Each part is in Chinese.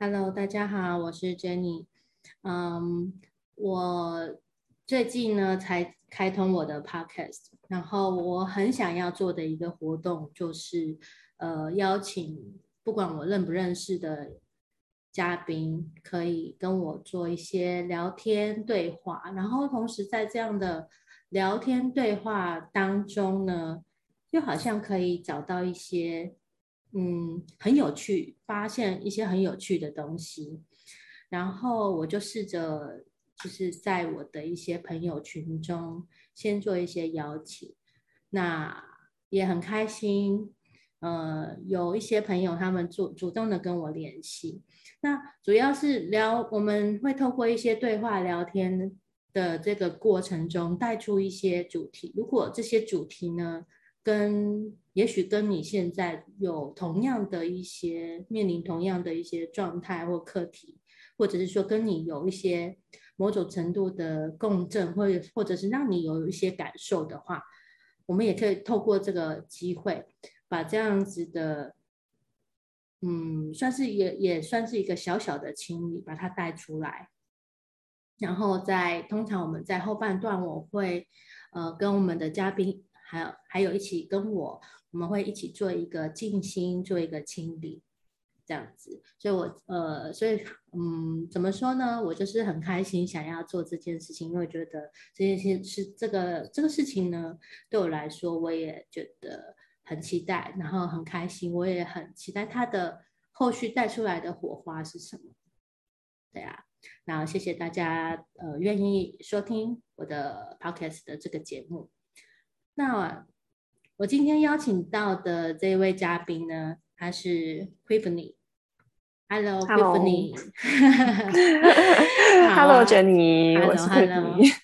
Hello，大家好，我是 Jenny。嗯，我最近呢才开通我的 Podcast，然后我很想要做的一个活动就是，呃，邀请不管我认不认识的嘉宾，可以跟我做一些聊天对话，然后同时在这样的聊天对话当中呢，就好像可以找到一些。嗯，很有趣，发现一些很有趣的东西，然后我就试着，就是在我的一些朋友群中先做一些邀请，那也很开心，呃，有一些朋友他们主主动的跟我联系，那主要是聊，我们会透过一些对话聊天的这个过程中带出一些主题，如果这些主题呢，跟也许跟你现在有同样的一些面临同样的一些状态或课题，或者是说跟你有一些某种程度的共振，或者或者是让你有一些感受的话，我们也可以透过这个机会，把这样子的，嗯，算是也也算是一个小小的清理，把它带出来。然后在通常我们在后半段，我会呃跟我们的嘉宾。还有还有一起跟我，我们会一起做一个静心，做一个清理，这样子。所以我，呃，所以嗯，怎么说呢？我就是很开心，想要做这件事情，因为觉得这件事是这个这个事情呢，对我来说，我也觉得很期待，然后很开心，我也很期待它的后续带出来的火花是什么。对啊，然后谢谢大家呃愿意收听我的 podcast 的这个节目。那我今天邀请到的这位嘉宾呢，他是 Quiffany。Hello，Quiffany。Hello，Jenny。我是 Quiffany。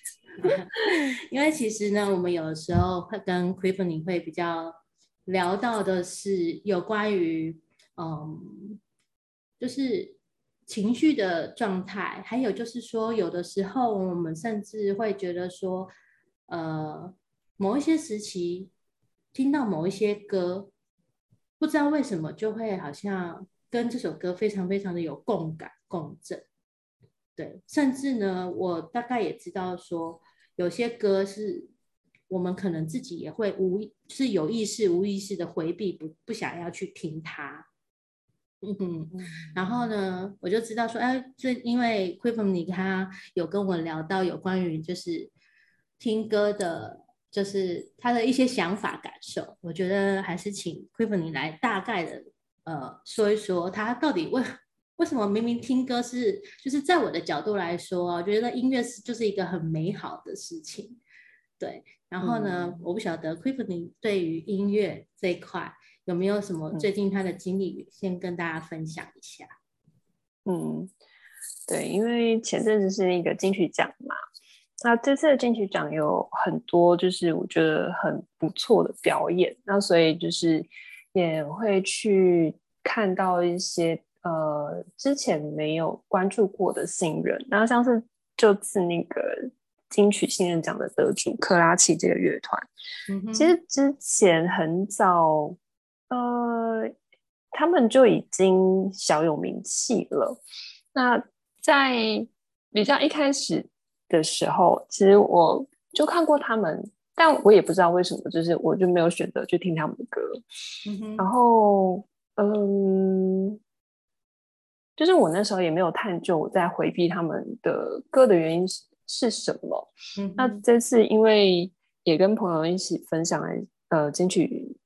因为其实呢，我们有的时候会跟 Quiffany 会比较聊到的是有关于嗯，就是情绪的状态，还有就是说，有的时候我们甚至会觉得说，呃。某一些时期，听到某一些歌，不知道为什么就会好像跟这首歌非常非常的有共感共振，对，甚至呢，我大概也知道说，有些歌是我们可能自己也会无，就是有意识无意识的回避，不不想要去听它，嗯哼，然后呢，我就知道说，哎，这因为 Quiffany 他有跟我聊到有关于就是听歌的。就是他的一些想法感受，我觉得还是请 Quiffany 来大概的呃说一说，他到底为为什么明明听歌是，就是在我的角度来说，我觉得音乐是就是一个很美好的事情，对。然后呢，嗯、我不晓得 Quiffany 对于音乐这一块有没有什么最近他的经历，嗯、先跟大家分享一下。嗯，对，因为前阵子是那个金曲奖嘛。那这次的金曲奖有很多，就是我觉得很不错的表演，那所以就是也会去看到一些呃之前没有关注过的新人，然后像是这次那个金曲新人奖的得主克拉奇这个乐团，嗯、其实之前很早呃他们就已经小有名气了，那在比较一开始。的时候，其实我就看过他们，但我也不知道为什么，就是我就没有选择去听他们的歌。嗯、哼然后，嗯，就是我那时候也没有探究我在回避他们的歌的原因是是什么。嗯、那这次因为也跟朋友一起分享了呃金曲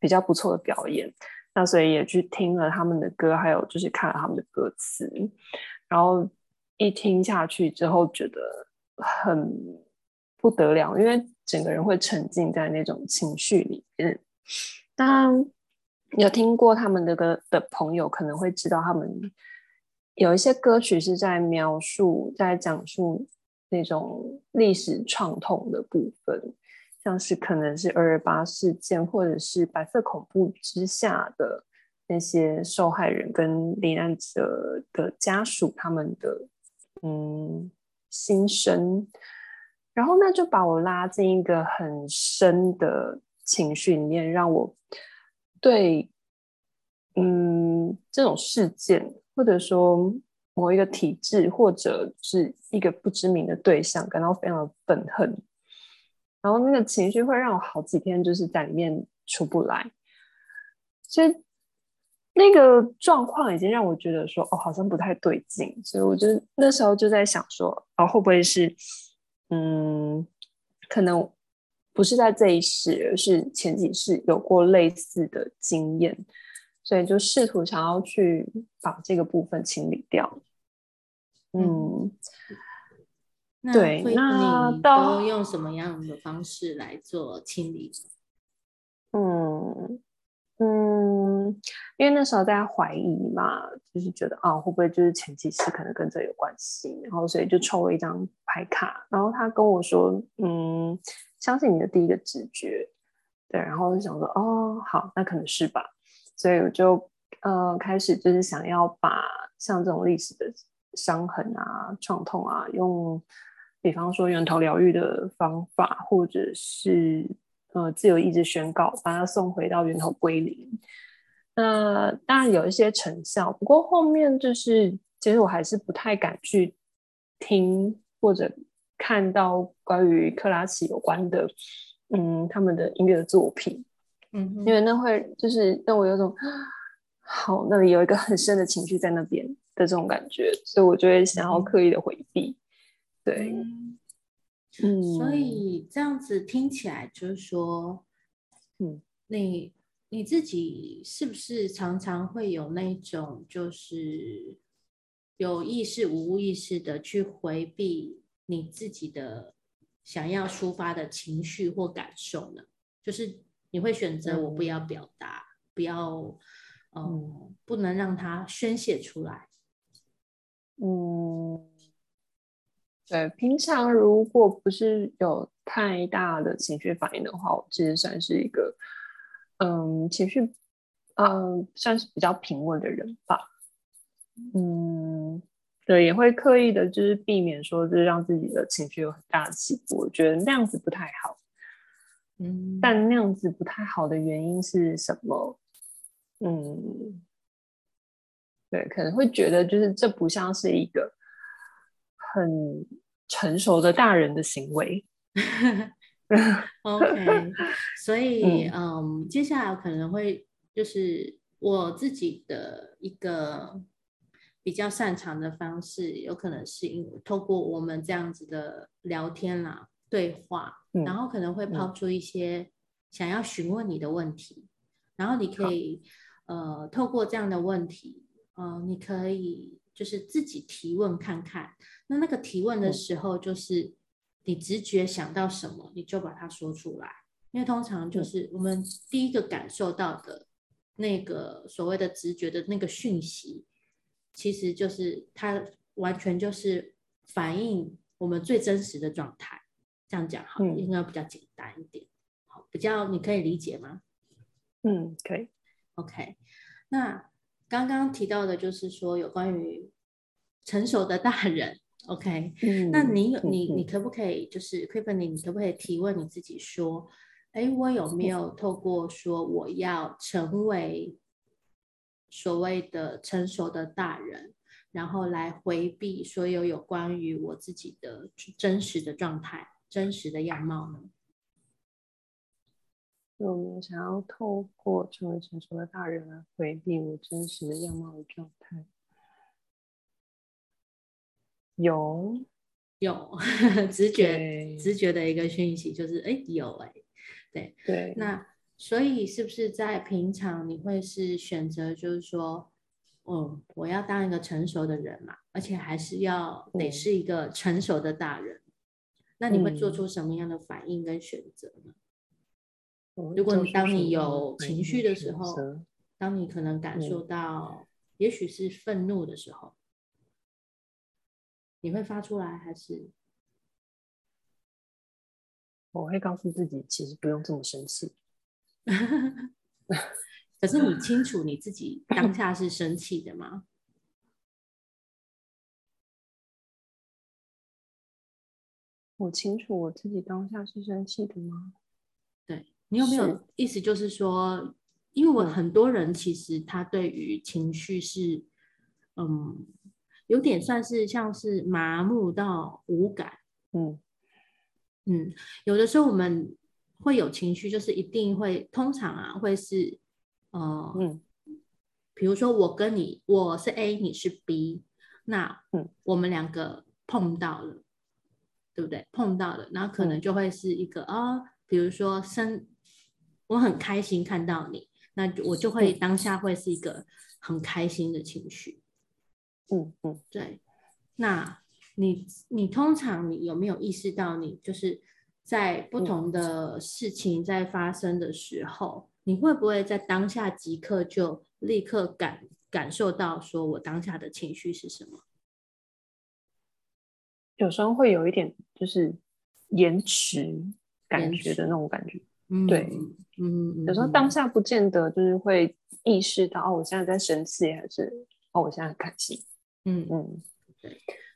比较不错的表演，那所以也去听了他们的歌，还有就是看了他们的歌词，然后一听下去之后觉得。很不得了，因为整个人会沉浸在那种情绪里面。当，有听过他们的歌的朋友可能会知道，他们有一些歌曲是在描述、在讲述那种历史创痛的部分，像是可能是二二八事件，或者是白色恐怖之下的那些受害人跟罹难者的家属，他们的嗯。心声，然后呢，就把我拉进一个很深的情绪里面，让我对嗯这种事件或者说某一个体制或者是一个不知名的对象感到非常的愤恨，然后那个情绪会让我好几天就是在里面出不来，所以那个状况已经让我觉得说哦，好像不太对劲，所以我就那时候就在想说，哦，会不会是嗯，可能不是在这一世，而是前几世有过类似的经验。所以就试图想要去把这个部分清理掉。嗯，嗯对，那你都用什么样的方式来做清理？嗯嗯，因为那时候在怀疑嘛，就是觉得啊，会不会就是前几次可能跟这有关系？然后所以就抽了一张牌卡，然后他跟我说，嗯，相信你的第一个直觉。对，然后我就想说，哦，好，那可能是吧。所以我就呃开始就是想要把像这种历史的伤痕啊、创痛啊，用比方说源头疗愈的方法，或者是呃自由意志宣告，把它送回到源头归零。那当然有一些成效，不过后面就是其实我还是不太敢去听或者看到关于克拉奇有关的嗯他们的音乐的作品。嗯，因为那会就是让我有种好，那里有一个很深的情绪在那边的这种感觉，所以我就会想要刻意的回避。对，嗯，所以这样子听起来就是说，嗯，你你自己是不是常常会有那种就是有意识、无意识的去回避你自己的想要抒发的情绪或感受呢？就是。你会选择我不要表达，嗯、不要，呃、嗯，不能让它宣泄出来。嗯，对，平常如果不是有太大的情绪反应的话，我其实算是一个，嗯，情绪，嗯，算是比较平稳的人吧。嗯，对，也会刻意的，就是避免说，就是让自己的情绪有很大的起伏。我觉得那样子不太好。嗯，但那样子不太好的原因是什么？嗯，对，可能会觉得就是这不像是一个很成熟的大人的行为。OK，所以嗯，嗯，接下来可能会就是我自己的一个比较擅长的方式，有可能是因为透过我们这样子的聊天啦。对话，然后可能会抛出一些想要询问你的问题，嗯、然后你可以呃透过这样的问题，呃，你可以就是自己提问看看。那那个提问的时候，就是你直觉想到什么，你就把它说出来。因为通常就是我们第一个感受到的那个所谓的直觉的那个讯息，其实就是它完全就是反映我们最真实的状态。这样讲好，应该比较简单一点，嗯、好，比较你可以理解吗？嗯，可以。OK，那刚刚提到的就是说有关于成熟的大人，OK，嗯，那你有你你可不可以就是 Tiffany 你你可不可以提问你自己说，哎，我有没有透过说我要成为所谓的成熟的大人，然后来回避所有有关于我自己的真实的状态？真实的样貌呢？有想要透过成为成熟的大人来回避我真实的样貌的状态？有，有 直觉，直觉的一个讯息就是，哎，有哎，对对。那所以是不是在平常你会是选择，就是说，嗯，我要当一个成熟的人嘛，而且还是要得是一个成熟的大人。那你会做出什么样的反应跟选择呢？嗯、如果你当你有情绪的时候，当你可能感受到，也许是愤怒的时候，嗯、你会发出来还是？我会告诉自己，其实不用这么生气。可是你清楚你自己当下是生气的吗？我清楚我自己当下是生气的吗？对，你有没有意思？就是说，因为我很多人其实他对于情绪是嗯，有点算是像是麻木到无感。嗯嗯，有的时候我们会有情绪，就是一定会，通常啊会是，呃，嗯，比如说我跟你，我是 A，你是 B，那嗯，我们两个碰到了，对不对？碰到了，然后可能就会是一个啊、嗯哦，比如说生，我很开心看到你，那我就会当下会是一个很开心的情绪。嗯嗯，对，那。你你通常你有没有意识到，你就是在不同的事情在发生的时候，嗯、你会不会在当下即刻就立刻感感受到，说我当下的情绪是什么？有时候会有一点就是延迟感觉的那种感觉，嗯，对，嗯，有时候当下不见得就是会意识到，哦，我现在在生气，还是哦，我现在很开心，嗯嗯，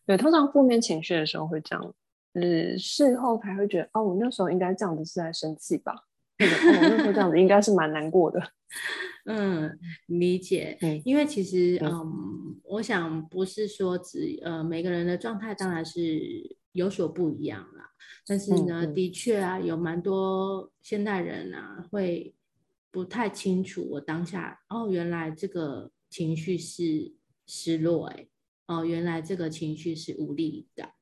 对。通常负面情绪的时候会这样，嗯事后才会觉得，哦，我那时候应该这样子是在生气吧？哦，我那时候这样子应该是蛮难过的。嗯，理解。嗯，因为其实，嗯，嗯，我想不是说只呃每个人的状态当然是有所不一样啦，但是呢，嗯嗯，的确啊，有蛮多现代人啊会不太清楚我当下，哦，原来这个情绪是失落，欸，哦，原来这个情绪是无力感，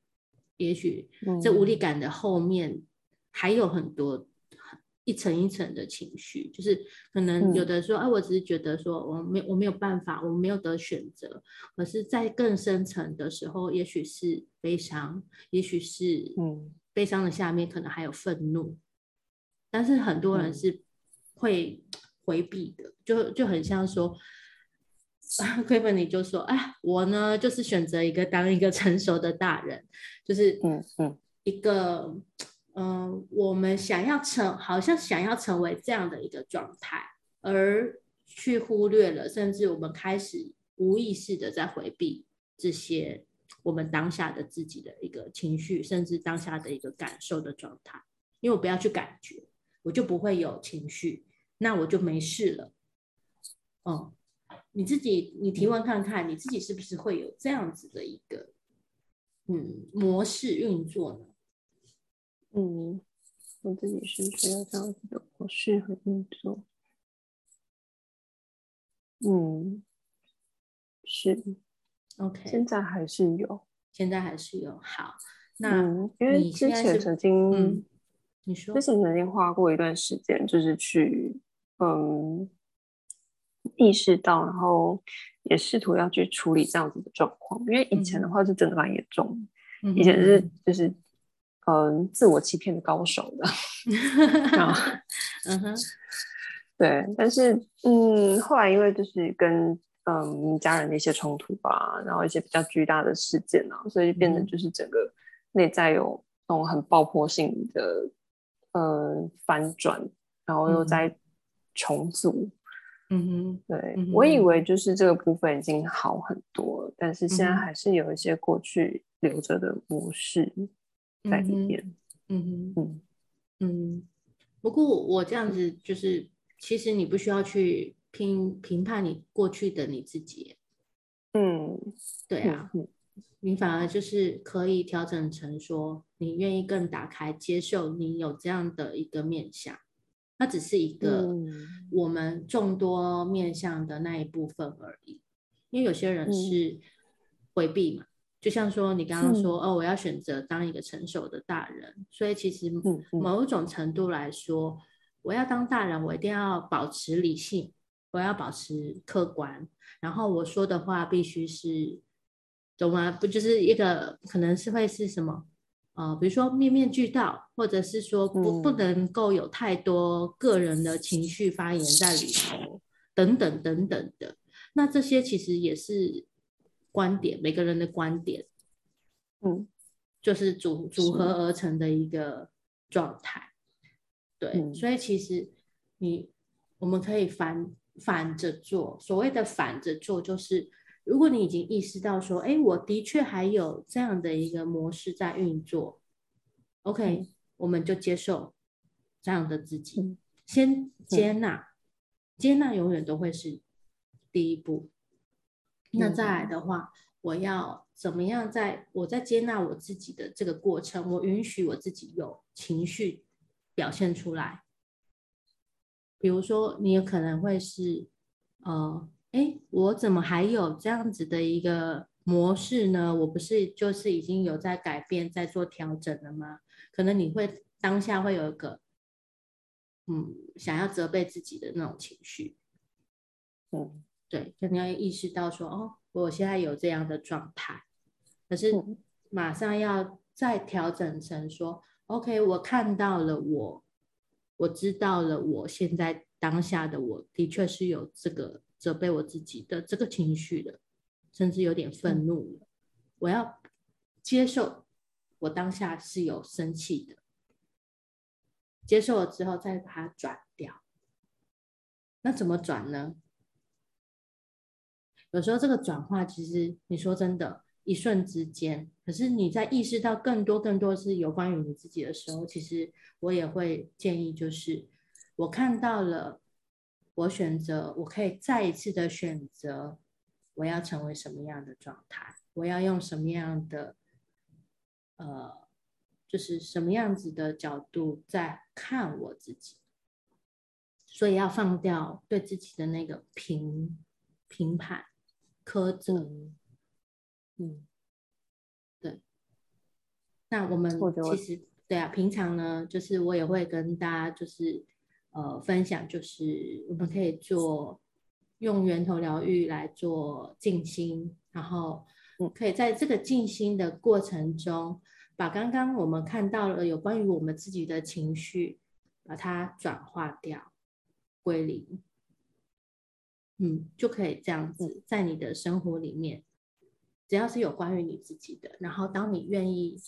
也许这无力感的后面还有很多一层一层的情绪，就是可能有的说，哎、嗯啊，我只是觉得说我没我没有办法，我没有得选择，可是在更深层的时候，也许是悲伤，也许是嗯，悲伤的下面可能还有愤怒，但是很多人是会回避的，就就很像说。亏本你就说，哎，我呢就是选择一个当一个成熟的大人，就是嗯嗯，一个嗯、呃，我们想要成，好像想要成为这样的一个状态，而去忽略了，甚至我们开始无意识的在回避这些我们当下的自己的一个情绪，甚至当下的一个感受的状态，因为我不要去感觉，我就不会有情绪，那我就没事了，嗯。你自己，你提问看看，你自己是不是会有这样子的一个嗯模式运作呢？嗯，我自己是需要这样子的模式和运作。嗯，是，OK，现在还是有，现在还是有。好，那、嗯、因为之前曾经，嗯、你说之前曾经花过一段时间，就是去嗯。意识到，然后也试图要去处理这样子的状况，因为以前的话是真的蛮严重，嗯、以前是就是嗯、呃、自我欺骗的高手的，嗯哼，对，但是嗯后来因为就是跟嗯家人的一些冲突吧，然后一些比较巨大的事件啊，所以变得就是整个内在有那种很爆破性的呃反转，然后又在重组。嗯哼，对，我以为就是这个部分已经好很多了，但是现在还是有一些过去留着的模式在里面。嗯哼，嗯嗯。不过我这样子就是，其实你不需要去评评判你过去的你自己。嗯，对啊，嗯，你反而就是可以调整成说，你愿意更打开接受你有这样的一个面向。它只是一个我们众多面向的那一部分而已，因为有些人是回避嘛，就像说你刚刚说哦，我要选择当一个成熟的大人，所以其实某种程度来说，我要当大人，我一定要保持理性，我要保持客观，然后我说的话必须是，懂吗？不就是一个可能是会是什么？呃，比如说面面俱到，或者是说不不能够有太多个人的情绪发言在里头，等等等等的。那这些其实也是观点，每个人的观点，嗯，就是组组合而成的一个状态。对，嗯，所以其实你我们可以反反着做，所谓的反着做就是。如果你已经意识到说，哎，我的确还有这样的一个模式在运作，OK，嗯，我们就接受这样的自己，先接纳，接纳永远都会是第一步。那再来的话，我要怎么样在我在接纳我自己的这个过程，我允许我自己有情绪表现出来。比如说，你有可能会是，呃，哎，我怎么还有这样子的一个模式呢？我不是就是已经有在改变，在做调整了吗？可能你会当下会有一个，嗯，想要责备自己的那种情绪。嗯，对，就你要意识到说，哦，我现在有这样的状态，可是马上要再调整成说，OK，我看到了我。我知道了，我现在当下的我的确是有这个责备我自己的这个情绪的，甚至有点愤怒了。我要接受我当下是有生气的，接受了之后再把它转掉。那怎么转呢？有时候这个转化，其实你说真的。一瞬之间，可是你在意识到更多更多是有关于你自己的时候，其实我也会建议，就是我看到了，我选择，我可以再一次的选择，我要成为什么样的状态，我要用什么样的，呃，就是什么样子的角度在看我自己，所以要放掉对自己的那个评评判、苛责。嗯，对。那我们其实对啊，平常呢，就是我也会跟大家就是呃分享，就是我们可以做用源头疗愈来做静心，然后可以在这个静心的过程中，把刚刚我们看到了有关于我们自己的情绪，把它转化掉，归零。嗯，就可以这样子在你的生活里面。只要是有关于你自己的，然后当你愿意，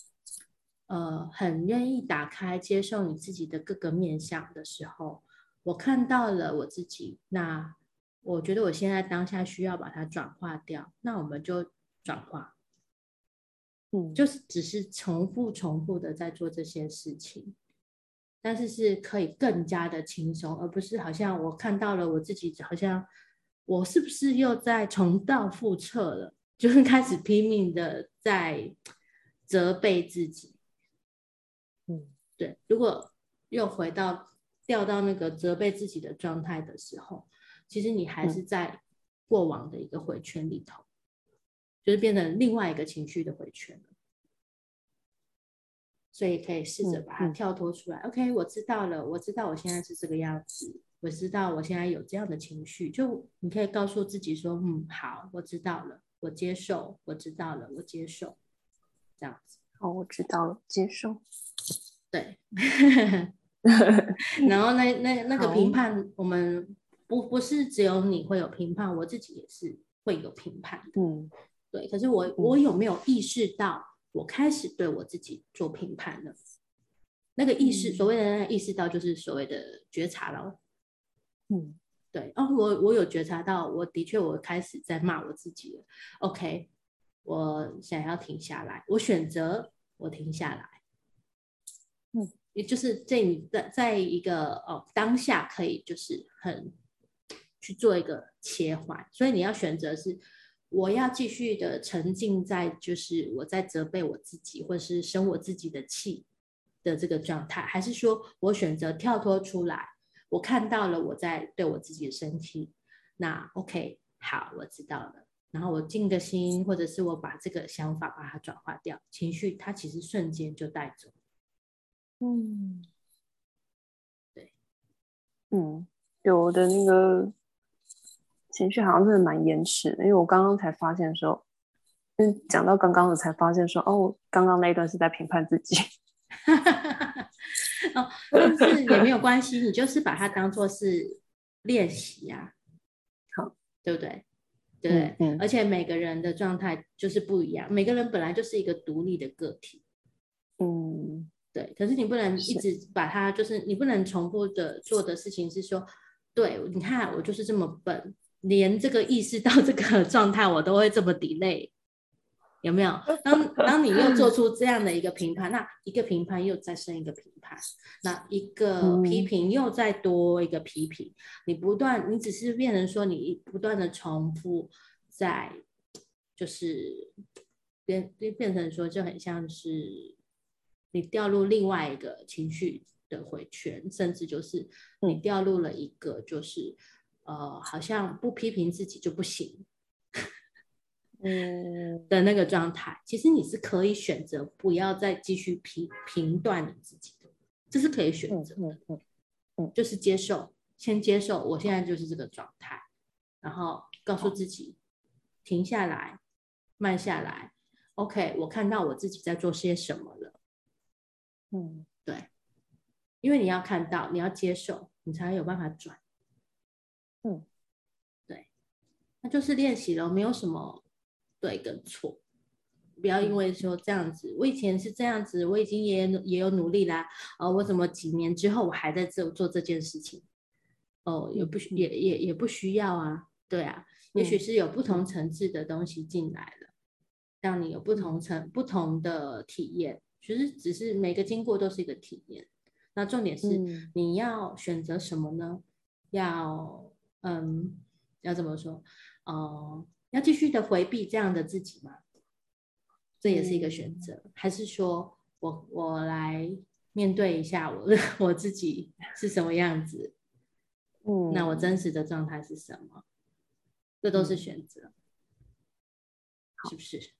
呃，很愿意打开接受你自己的各个面相的时候，我看到了我自己，那我觉得我现在当下需要把它转化掉，那我们就转化，嗯，就是只是重复重复的在做这些事情，但是是可以更加的轻松，而不是好像我看到了我自己，好像我是不是又在重蹈覆辙了？就是开始拼命的在责备自己，嗯，对。如果又回到掉到那个责备自己的状态的时候，其实你还是在过往的一个回圈里头，就是变成另外一个情绪的回圈。所以可以试着把它跳脱出来。OK，我知道了，我知道我现在是这个样子，我知道我现在有这样的情绪。就你可以告诉自己说：“嗯，好，我知道了。”我接受，我知道了，我接受，这样子。哦，我知道了，接受。对。然后那那那个评判，我们不不是只有你会有评判，我自己也是会有评判的。嗯，对。可是我我有没有意识到，我开始对我自己做评判了？那个意识，所谓的那意识到，就是所谓的觉察了。嗯。对，哦，我我有觉察到，我的确我开始在骂我自己了。OK，我想要停下来，我选择我停下来。嗯，也就是在你在在一个哦当下可以就是很去做一个切换，所以你要选择是我要继续的沉浸在就是我在责备我自己或是生我自己的气的这个状态，还是说我选择跳脱出来？我看到了我在对我自己的生气，那 OK 好，我知道了。然后我静个心，或者是我把这个想法把它转化掉，情绪它其实瞬间就带走。嗯，对，嗯，对，我的那个情绪好像真的蛮延迟的，因为我刚刚才发现说，嗯，讲到刚刚我才发现说，哦，刚刚那一段是在评判自己。哦，但是也没有关系，你就是把它当做是练习呀，好，对不对？对，嗯，而且每个人的状态就是不一样，每个人本来就是一个独立的个体，嗯，对。可是你不能一直把它，就是你不能重复的做的事情是说，对，你看我就是这么笨，连这个意识到这个状态我都会这么 delay。有没有？当当你又做出这样的一个评判，那一个评判又再生一个评判，那一个批评又再多一个批评，你不断，你只是变成说你不断的重复在就是变变变成说就很像是你掉入另外一个情绪的回圈，甚至就是你掉入了一个就是呃好像不批评自己就不行，嗯的那个状态。其实你是可以选择不要再继续评评断你自己的，这是可以选择的，嗯嗯，就是接受，先接受我现在就是这个状态，然后告诉自己停下来，慢下来，OK，我看到我自己在做些什么了，嗯，对。因为你要看到，你要接受，你才有办法转。嗯，对，那就是练习了，没有什么对跟错。不要因为说这样子，我以前是这样子，我已经也也有努力啦。哦，我怎么几年之后我还在这做这件事情？哦，也不需也也也不需要啊。对啊，也许是有不同层次的东西进来了，让你有不同层不同的体验。其实只是每个经过都是一个体验。那重点是你要选择什么呢？嗯、要嗯，要怎么说？哦、呃，要继续的回避这样的自己吗？这也是一个选择，嗯、还是说我我来面对一下我 我自己是什么样子？嗯，那我真实的状态是什么？这都是选择，嗯、是不是？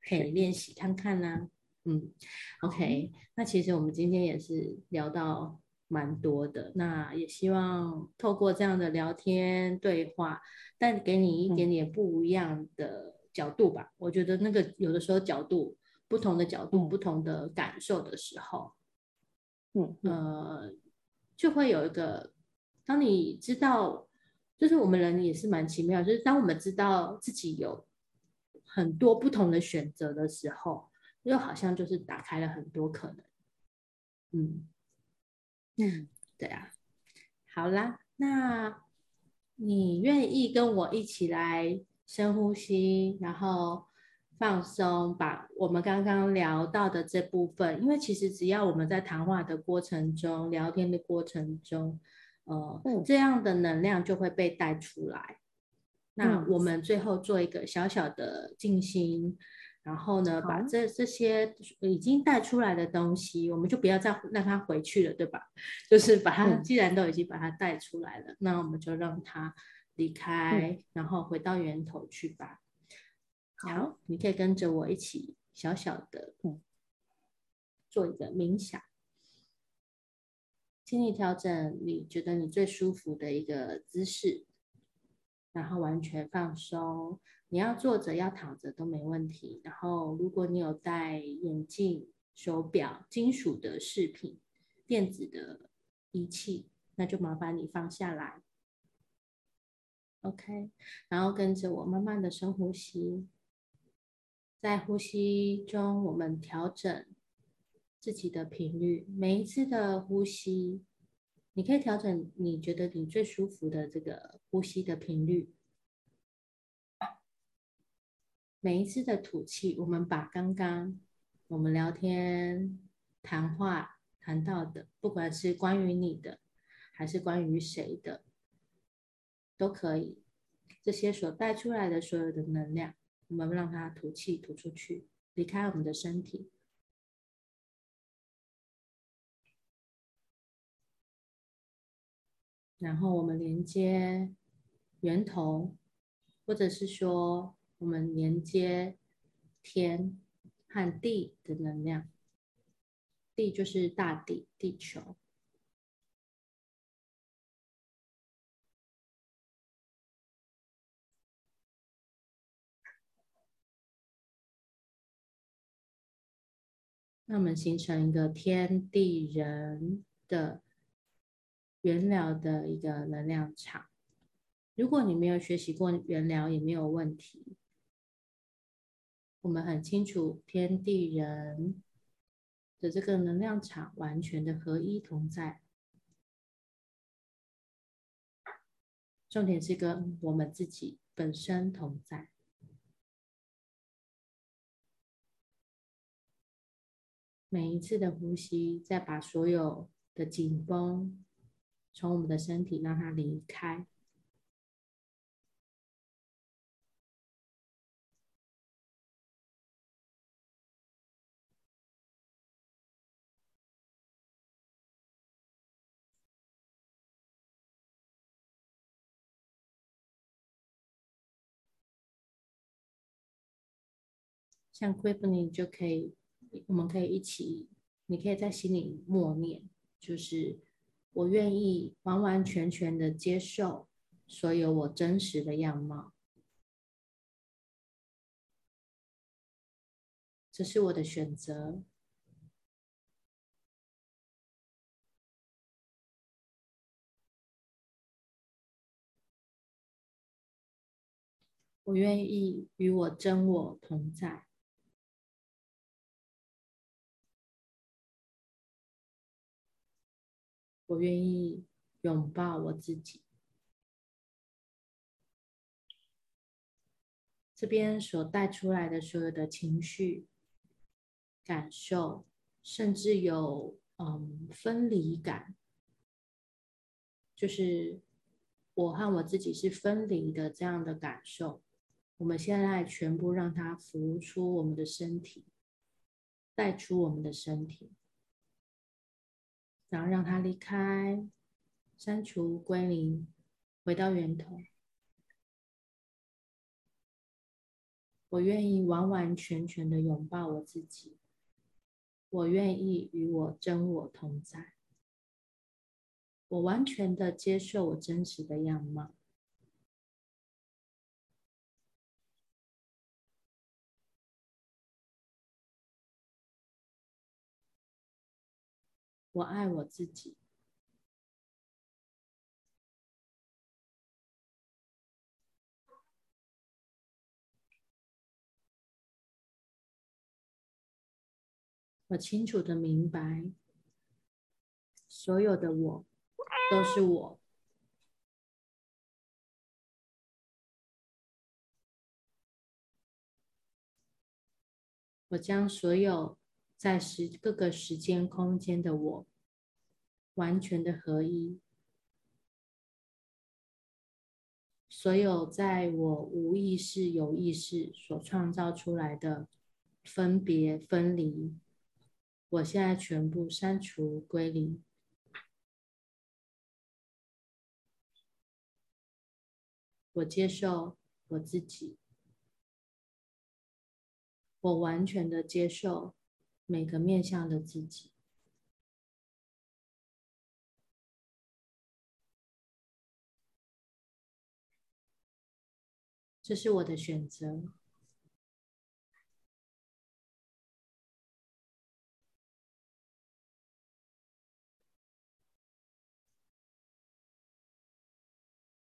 可以练习看看啦、啊。嗯，OK，那其实我们今天也是聊到蛮多的，那也希望透过这样的聊天对话，但给你一点点不一样的角度吧。嗯、我觉得那个有的时候角度不同的角度、嗯、不同的感受的时候，嗯呃，就会有一个，当你知道，就是我们人也是蛮奇妙，就是当我们知道自己有很多不同的选择的时候。又好像就是打开了很多可能，嗯嗯，对啊，好啦，那你愿意跟我一起来深呼吸，然后放松，把我们刚刚聊到的这部分，因为其实只要我们在谈话的过程中、聊天的过程中，呃，嗯、这样的能量就会被带出来。那我们最后做一个小小的静心。然后呢，把这这些已经带出来的东西，我们就不要再让它回去了，对吧？就是把它，既然都已经把它带出来了，那我们就让它离开，然后回到源头去吧。好，你可以跟着我一起小小的做一个冥想，请你调整你觉得你最舒服的一个姿势，然后完全放松。你要坐着，要躺着都没问题。然后，如果你有戴眼镜、手表、金属的饰品、电子的仪器，那就麻烦你放下来。OK，然后跟着我慢慢的深呼吸，在呼吸中，我们调整自己的频率。每一次的呼吸，你可以调整你觉得你最舒服的这个呼吸的频率。每一次的吐气，我们把刚刚我们聊天、谈话谈到的，不管是关于你的，还是关于谁的，都可以。这些所带出来的所有的能量，我们让它吐气吐出去，离开我们的身体。然后我们连接源头，或者是说。我们连接天和地的能量，地就是大地、地球。那我们形成一个天地人的原疗的一个能量场。如果你没有学习过原疗，也没有问题。我们很清楚，天地人的这个能量场完全的合一同在。重点是跟我们自己本身同在。每一次的呼吸，再把所有的紧绷从我们的身体让它离开。像 Queenie 就可以，我们可以一起，你可以在心里默念，就是我愿意完完全全的接受所有我真实的样貌，这是我的选择。我愿意与我真我同在。我愿意拥抱我自己。这边所带出来的所有的情绪、感受，甚至有嗯分离感，就是我和我自己是分离的这样的感受。我们现在全部让它浮出我们的身体，带出我们的身体，然后让他离开，删除、归零，回到源头。我愿意完完全全的拥抱我自己，我愿意与我真我同在，我完全的接受我真实的样貌。我爱我自己，我清楚的明白，所有的我都是我。我将所有。在时各个时间空间的我，完全的合一。所有在我无意识、有意识所创造出来的分别、分离，我现在全部删除、归零。我接受我自己，我完全的接受。每个面向的自己，这是我的选择。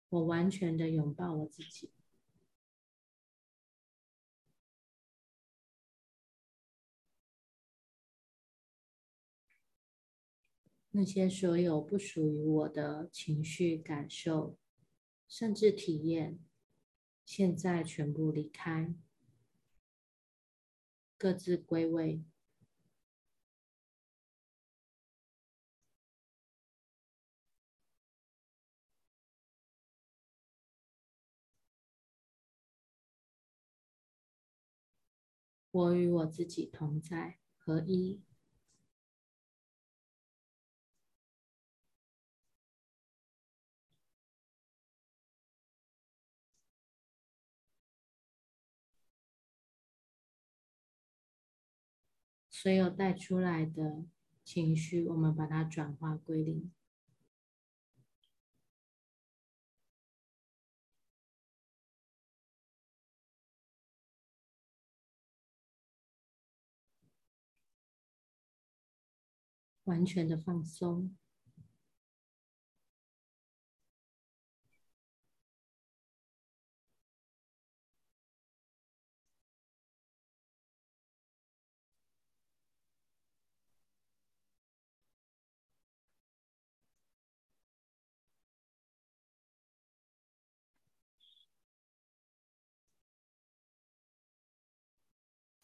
我完全的拥抱我自己。那些所有不属于我的情绪、感受，甚至体验，现在全部离开，各自归位。我与我自己同在，合一。所有带出来的情绪，我们把它转化归零，完全的放松。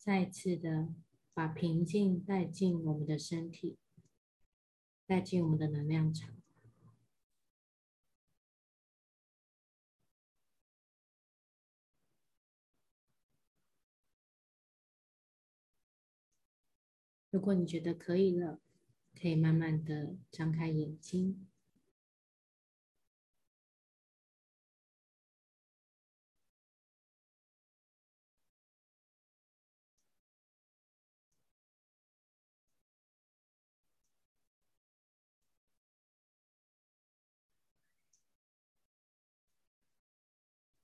再次的把平静带进我们的身体，带进我们的能量场。如果你觉得可以了，可以慢慢的张开眼睛。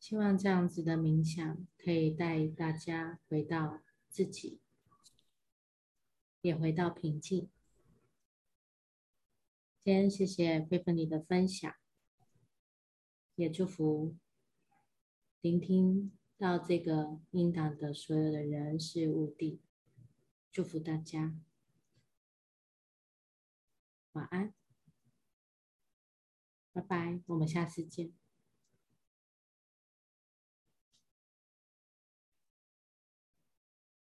希望这样子的冥想可以带大家回到自己，也回到平静。今天谢谢菲菲你的分享，也祝福聆听到这个音档的所有的人事物地，祝福大家，晚安，拜拜，我们下次见。